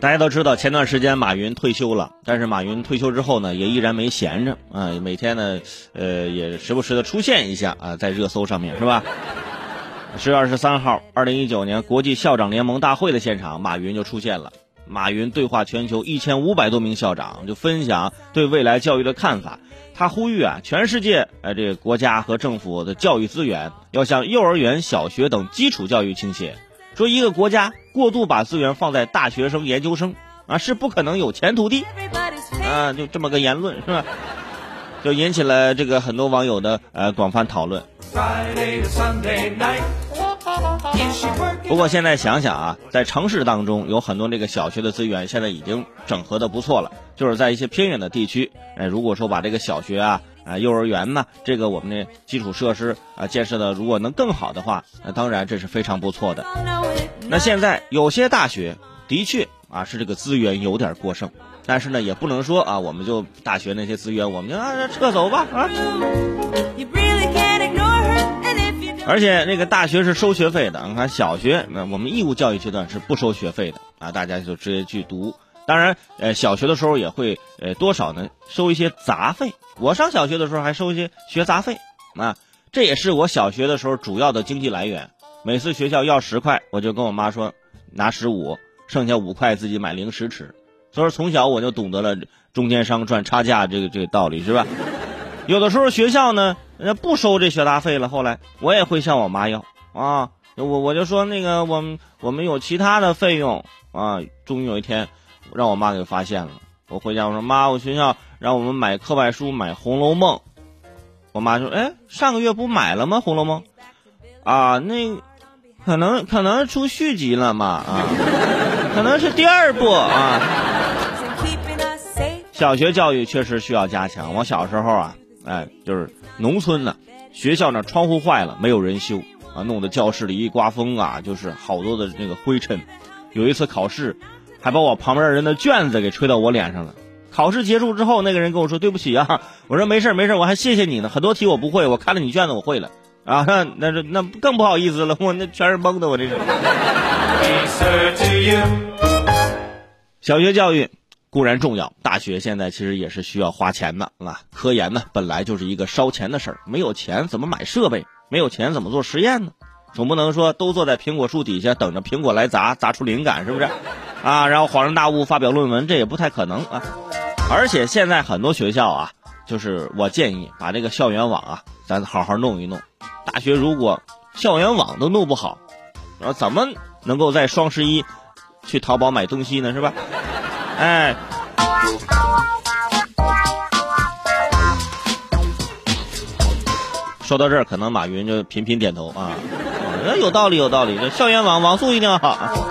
大家都知道，前段时间马云退休了，但是马云退休之后呢，也依然没闲着啊，每天呢，呃，也时不时的出现一下啊，在热搜上面是吧？十月二十三号，二零一九年国际校长联盟大会的现场，马云就出现了。马云对话全球一千五百多名校长，就分享对未来教育的看法。他呼吁啊，全世界呃，这个国家和政府的教育资源要向幼儿园、小学等基础教育倾斜。说一个国家过度把资源放在大学生、研究生啊，是不可能有前途的啊，就这么个言论是吧？就引起了这个很多网友的呃广泛讨论。不过现在想想啊，在城市当中有很多这个小学的资源，现在已经整合的不错了。就是在一些偏远的地区，哎，如果说把这个小学啊、啊幼儿园呢，这个我们的基础设施啊建设的如果能更好的话，那当然这是非常不错的。那现在有些大学的确啊是这个资源有点过剩，但是呢也不能说啊我们就大学那些资源我们就啊撤走吧啊。而且那个大学是收学费的，你看小学那我们义务教育阶段是不收学费的啊，大家就直接去读。当然，呃，小学的时候也会呃多少呢收一些杂费。我上小学的时候还收一些学杂费啊，这也是我小学的时候主要的经济来源。每次学校要十块，我就跟我妈说拿十五，剩下五块自己买零食吃。所以说从小我就懂得了中间商赚差价这个这个道理，是吧？有的时候学校呢，人家不收这学杂费了，后来我也会向我妈要啊，我我就说那个我我们有其他的费用啊。终于有一天，让我妈给发现了。我回家我说妈，我学校让我们买课外书，买《红楼梦》。我妈说，哎，上个月不买了吗？《红楼梦》啊，那可能可能出续集了嘛啊，可能是第二部啊。小学教育确实需要加强。我小时候啊。哎，就是农村呢，学校那窗户坏了，没有人修啊，弄得教室里一刮风啊，就是好多的那个灰尘。有一次考试，还把我旁边人的卷子给吹到我脸上了。考试结束之后，那个人跟我说：“对不起啊。”我说：“没事没事，我还谢谢你呢。很多题我不会，我看了你卷子我会了啊。”那那那更不好意思了，我那全是蒙的，我这是。小学教育。固然重要，大学现在其实也是需要花钱的啊。科研呢，本来就是一个烧钱的事儿，没有钱怎么买设备？没有钱怎么做实验呢？总不能说都坐在苹果树底下等着苹果来砸，砸出灵感是不是？啊，然后恍然大悟发表论文，这也不太可能啊。而且现在很多学校啊，就是我建议把这个校园网啊，咱好好弄一弄。大学如果校园网都弄不好，然后怎么能够在双十一去淘宝买东西呢？是吧？哎，说到这儿，可能马云就频频点头啊，有道理，有道理，这校园网网速一定要好。